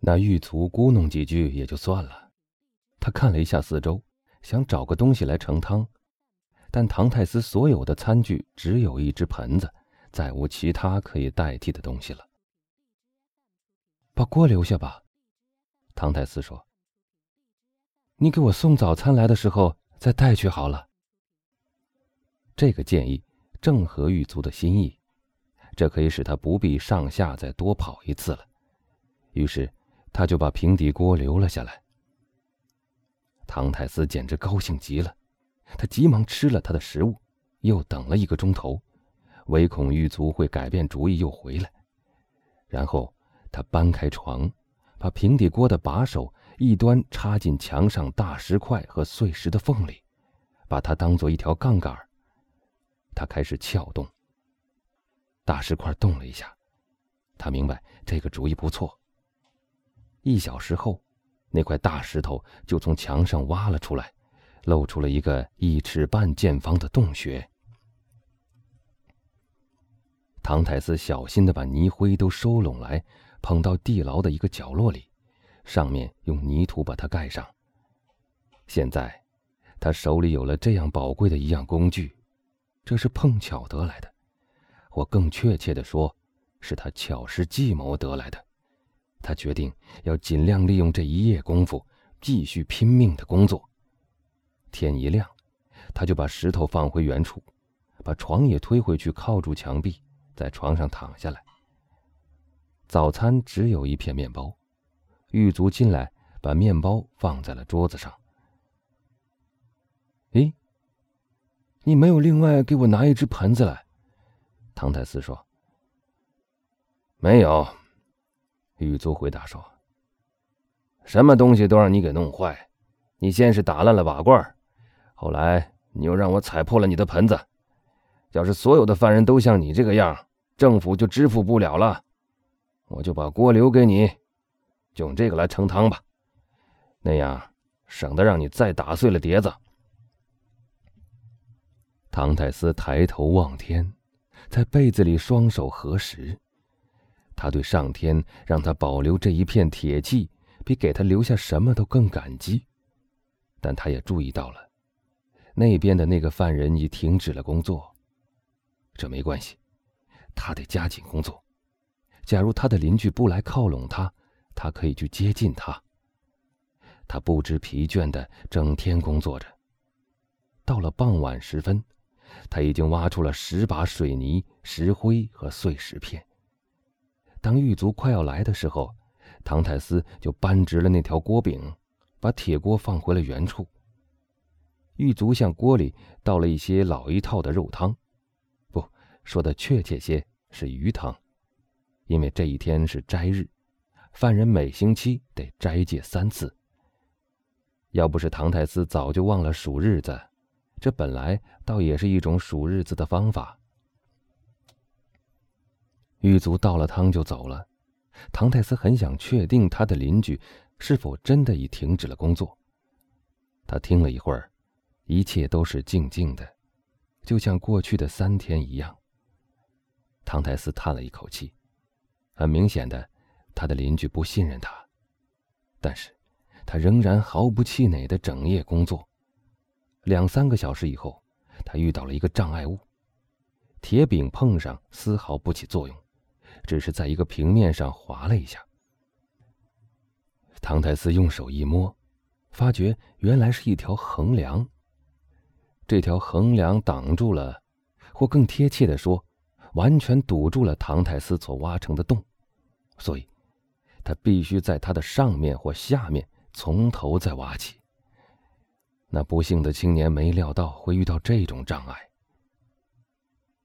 那狱卒咕哝几句也就算了，他看了一下四周，想找个东西来盛汤，但唐太斯所有的餐具只有一只盆子，再无其他可以代替的东西了。把锅留下吧，唐太斯说。你给我送早餐来的时候再带去好了。这个建议正合狱卒的心意，这可以使他不必上下再多跑一次了。于是，他就把平底锅留了下来。唐太斯简直高兴极了，他急忙吃了他的食物，又等了一个钟头，唯恐狱卒会改变主意又回来。然后，他搬开床，把平底锅的把手。一端插进墙上大石块和碎石的缝里，把它当做一条杠杆。他开始撬动。大石块动了一下，他明白这个主意不错。一小时后，那块大石头就从墙上挖了出来，露出了一个一尺半见方的洞穴。唐太斯小心的把泥灰都收拢来，捧到地牢的一个角落里。上面用泥土把它盖上。现在，他手里有了这样宝贵的一样工具，这是碰巧得来的，或更确切的说，是他巧施计谋得来的。他决定要尽量利用这一夜功夫，继续拼命的工作。天一亮，他就把石头放回原处，把床也推回去，靠住墙壁，在床上躺下来。早餐只有一片面包。狱卒进来，把面包放在了桌子上。咦，你没有另外给我拿一只盆子来？唐太斯说。没有，狱卒回答说。什么东西都让你给弄坏，你先是打烂了瓦罐，后来你又让我踩破了你的盆子。要是所有的犯人都像你这个样，政府就支付不了了。我就把锅留给你。就用这个来盛汤吧，那样省得让你再打碎了碟子。唐太斯抬头望天，在被子里双手合十，他对上天让他保留这一片铁器，比给他留下什么都更感激。但他也注意到了，那边的那个犯人已停止了工作。这没关系，他得加紧工作。假如他的邻居不来靠拢他。他可以去接近他。他不知疲倦的整天工作着。到了傍晚时分，他已经挖出了十把水泥、石灰和碎石片。当狱卒快要来的时候，唐太斯就扳直了那条锅柄，把铁锅放回了原处。狱卒向锅里倒了一些老一套的肉汤，不说的确切些是鱼汤，因为这一天是斋日。犯人每星期得斋戒三次。要不是唐太斯早就忘了数日子，这本来倒也是一种数日子的方法。狱卒倒了汤就走了。唐太斯很想确定他的邻居是否真的已停止了工作。他听了一会儿，一切都是静静的，就像过去的三天一样。唐太斯叹了一口气，很明显的。他的邻居不信任他，但是，他仍然毫不气馁的整夜工作。两三个小时以后，他遇到了一个障碍物，铁饼碰上丝毫不起作用，只是在一个平面上划了一下。唐太斯用手一摸，发觉原来是一条横梁。这条横梁挡住了，或更贴切的说，完全堵住了唐太斯所挖成的洞，所以。他必须在它的上面或下面从头再挖起。那不幸的青年没料到会遇到这种障碍。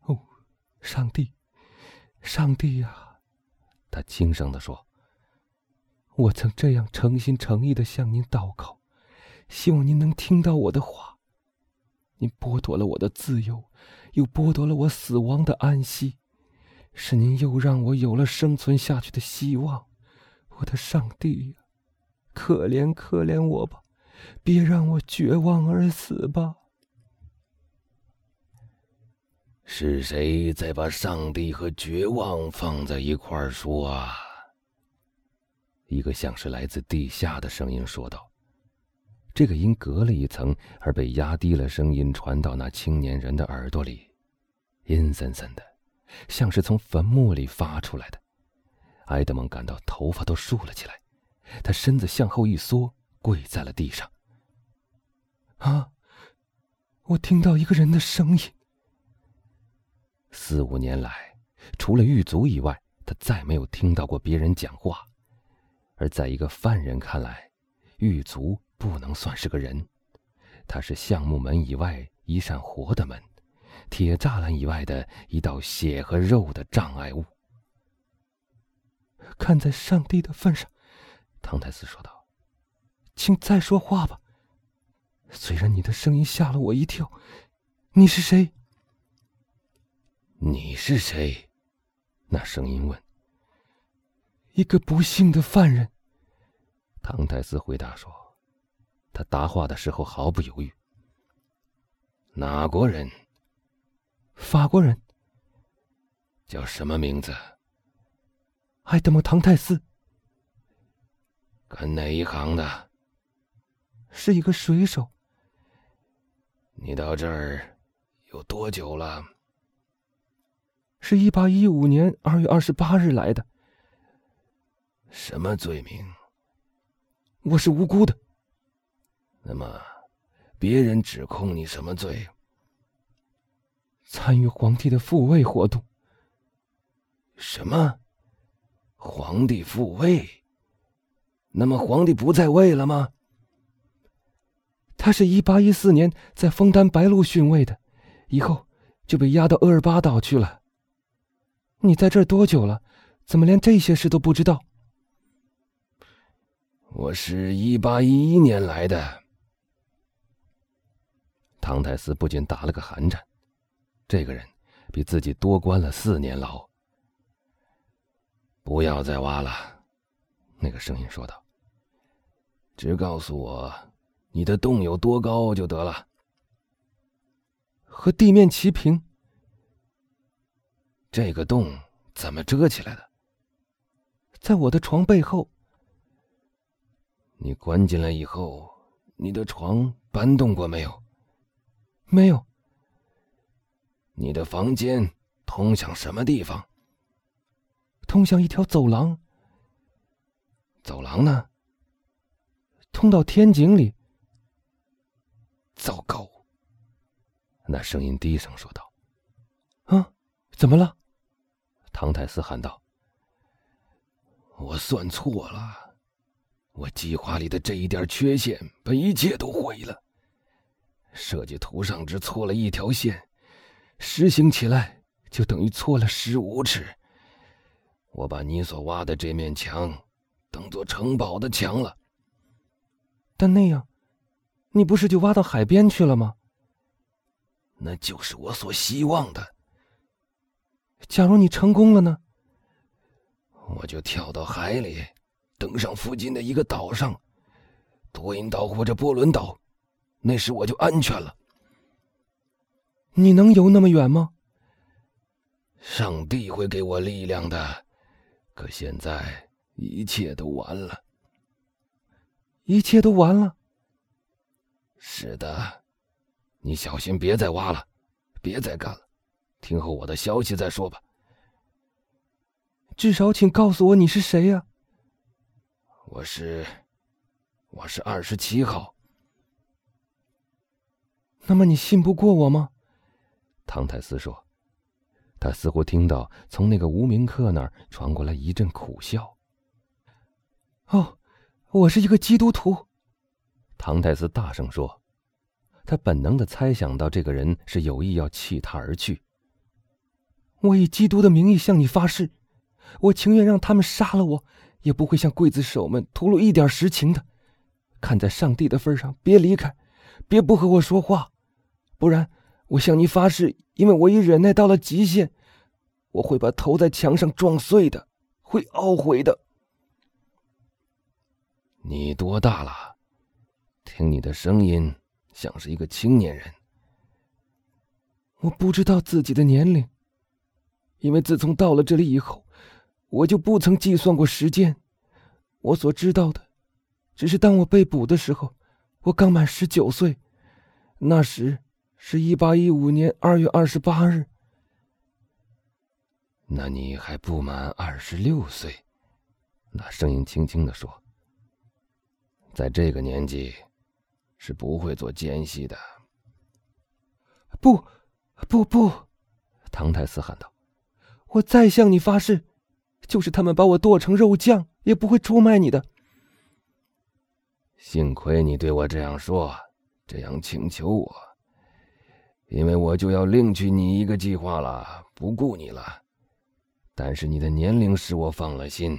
哦，上帝，上帝呀！他轻声地说：“我曾这样诚心诚意的向您祷告，希望您能听到我的话。您剥夺了我的自由，又剥夺了我死亡的安息，是您又让我有了生存下去的希望。”我的上帝呀，可怜可怜我吧，别让我绝望而死吧！是谁在把上帝和绝望放在一块儿说啊？一个像是来自地下的声音说道。这个因隔了一层而被压低了声音传到那青年人的耳朵里，阴森森的，像是从坟墓里发出来的。埃德蒙感到头发都竖了起来，他身子向后一缩，跪在了地上。啊！我听到一个人的声音。四五年来，除了狱卒以外，他再没有听到过别人讲话。而在一个犯人看来，狱卒。不能算是个人，他是橡木门以外一扇活的门，铁栅栏以外的一道血和肉的障碍物。看在上帝的份上，唐太斯说道：“请再说话吧。虽然你的声音吓了我一跳，你是谁？你是谁？”那声音问。“一个不幸的犯人。”唐太斯回答说。他答话的时候毫不犹豫。哪国人？法国人。叫什么名字？埃德蒙·唐泰斯。干哪一行的？是一个水手。你到这儿有多久了？是一八一五年二月二十八日来的。什么罪名？我是无辜的。那么，别人指控你什么罪？参与皇帝的复位活动。什么？皇帝复位？那么皇帝不在位了吗？他是一八一四年在枫丹白露逊位的，以后就被押到厄尔巴岛去了。你在这儿多久了？怎么连这些事都不知道？我是一八一一年来的。唐太斯不禁打了个寒颤，这个人比自己多关了四年牢。不要再挖了，那个声音说道。只告诉我，你的洞有多高就得了。和地面齐平。这个洞怎么遮起来的？在我的床背后。你关进来以后，你的床搬动过没有？没有。你的房间通向什么地方？通向一条走廊。走廊呢？通到天井里。糟糕！那声音低声说道：“啊，怎么了？”唐泰斯喊道：“我算错了，我计划里的这一点缺陷把一切都毁了。”设计图上只错了一条线，实行起来就等于错了十五尺。我把你所挖的这面墙当做城堡的墙了。但那样，你不是就挖到海边去了吗？那就是我所希望的。假如你成功了呢？我就跳到海里，登上附近的一个岛上，多因岛或者波伦岛。那时我就安全了。你能游那么远吗？上帝会给我力量的。可现在一切都完了。一切都完了。是的，你小心别再挖了，别再干了。听候我的消息再说吧。至少，请告诉我你是谁呀？我是，我是二十七号。那么你信不过我吗？唐泰斯说，他似乎听到从那个无名客那儿传过来一阵苦笑。哦，我是一个基督徒。唐泰斯大声说，他本能的猜想到这个人是有意要弃他而去。我以基督的名义向你发誓，我情愿让他们杀了我，也不会向刽子手们吐露一点实情的。看在上帝的份上，别离开，别不和我说话。不然，我向你发誓，因为我已忍耐到了极限，我会把头在墙上撞碎的，会懊悔的。你多大了？听你的声音像是一个青年人。我不知道自己的年龄，因为自从到了这里以后，我就不曾计算过时间。我所知道的，只是当我被捕的时候，我刚满十九岁，那时是一八一五年二月二十八日。那你还不满二十六岁？那声音轻轻的说：“在这个年纪，是不会做奸细的。”不，不，不！唐太斯喊道：“我再向你发誓，就是他们把我剁成肉酱，也不会出卖你的。”幸亏你对我这样说，这样请求我，因为我就要另娶你一个计划了，不顾你了。但是你的年龄使我放了心。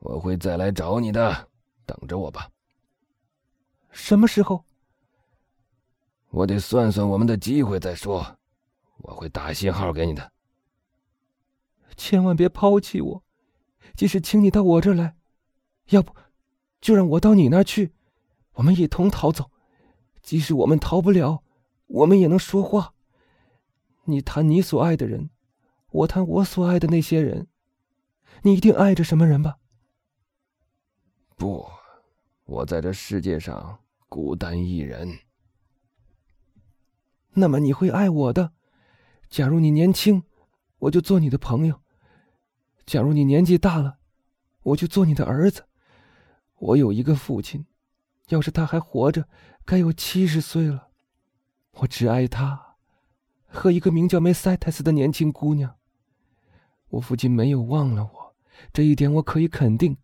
我会再来找你的，等着我吧。什么时候？我得算算我们的机会再说。我会打信号给你的。千万别抛弃我，即使请你到我这儿来，要不就让我到你那儿去，我们一同逃走。即使我们逃不了，我们也能说话。你谈你所爱的人，我谈我所爱的那些人。你一定爱着什么人吧？不，我在这世界上孤单一人。那么你会爱我的？假如你年轻，我就做你的朋友；假如你年纪大了，我就做你的儿子。我有一个父亲，要是他还活着，该有七十岁了。我只爱他和一个名叫梅塞泰斯的年轻姑娘。我父亲没有忘了我，这一点我可以肯定。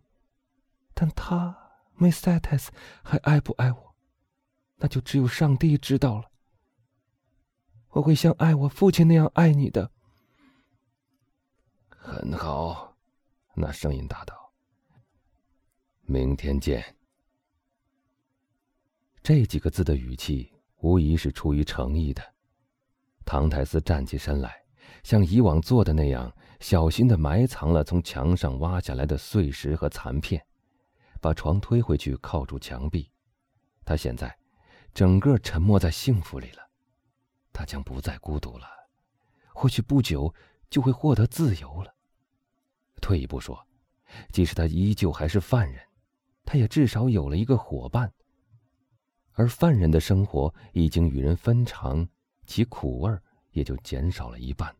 但他梅塞泰斯还爱不爱我，那就只有上帝知道了。我会像爱我父亲那样爱你的。很好，那声音答道：“明天见。”这几个字的语气无疑是出于诚意的。唐泰斯站起身来，像以往做的那样，小心的埋藏了从墙上挖下来的碎石和残片。把床推回去，靠住墙壁。他现在整个沉没在幸福里了。他将不再孤独了，或许不久就会获得自由了。退一步说，即使他依旧还是犯人，他也至少有了一个伙伴。而犯人的生活已经与人分尝，其苦味也就减少了一半。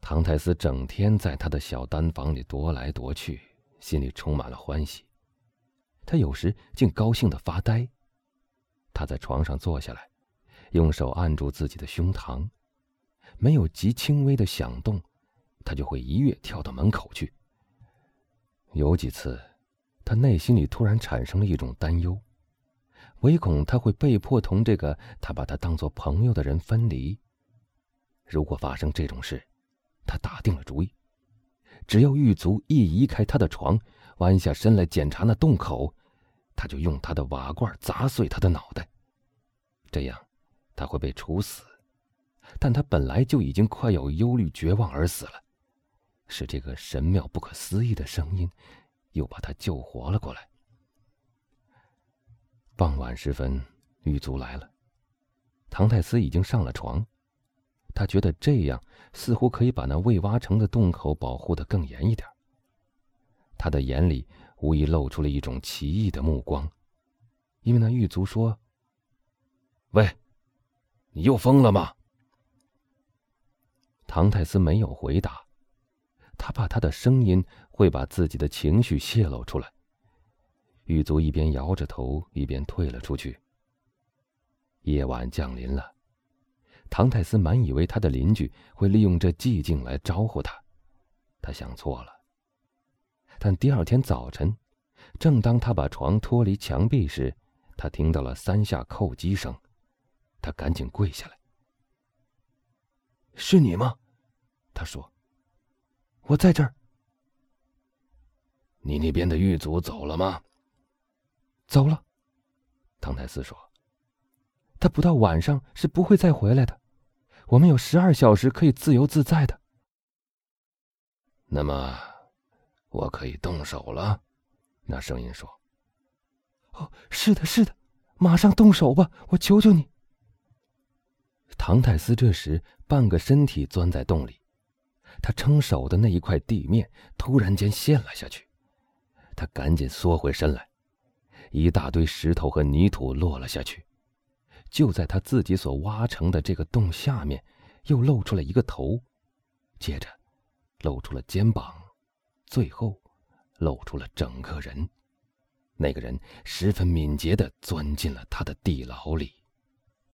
唐泰斯整天在他的小单房里踱来踱去。心里充满了欢喜，他有时竟高兴的发呆。他在床上坐下来，用手按住自己的胸膛，没有极轻微的响动，他就会一跃跳到门口去。有几次，他内心里突然产生了一种担忧，唯恐他会被迫同这个他把他当做朋友的人分离。如果发生这种事，他打定了主意。只要狱卒一移开他的床，弯下身来检查那洞口，他就用他的瓦罐砸碎他的脑袋。这样，他会被处死。但他本来就已经快要忧虑绝望而死了，是这个神妙不可思议的声音，又把他救活了过来。傍晚时分，狱卒来了，唐泰斯已经上了床。他觉得这样似乎可以把那未挖成的洞口保护的更严一点。他的眼里无疑露出了一种奇异的目光，因为那狱卒说：“喂，你又疯了吗？”唐泰斯没有回答，他怕他的声音会把自己的情绪泄露出来。狱卒一边摇着头，一边退了出去。夜晚降临了。唐泰斯满以为他的邻居会利用这寂静来招呼他，他想错了。但第二天早晨，正当他把床脱离墙壁时，他听到了三下叩击声，他赶紧跪下来。“是你吗？”他说，“我在这儿。”“你那边的狱卒走了吗？”“走了。”唐泰斯说，“他不到晚上是不会再回来的。”我们有十二小时可以自由自在的。那么，我可以动手了。那声音说：“哦，是的，是的，马上动手吧，我求求你。”唐泰斯这时半个身体钻在洞里，他撑手的那一块地面突然间陷了下去，他赶紧缩回身来，一大堆石头和泥土落了下去。就在他自己所挖成的这个洞下面，又露出了一个头，接着露出了肩膀，最后露出了整个人。那个人十分敏捷地钻进了他的地牢里。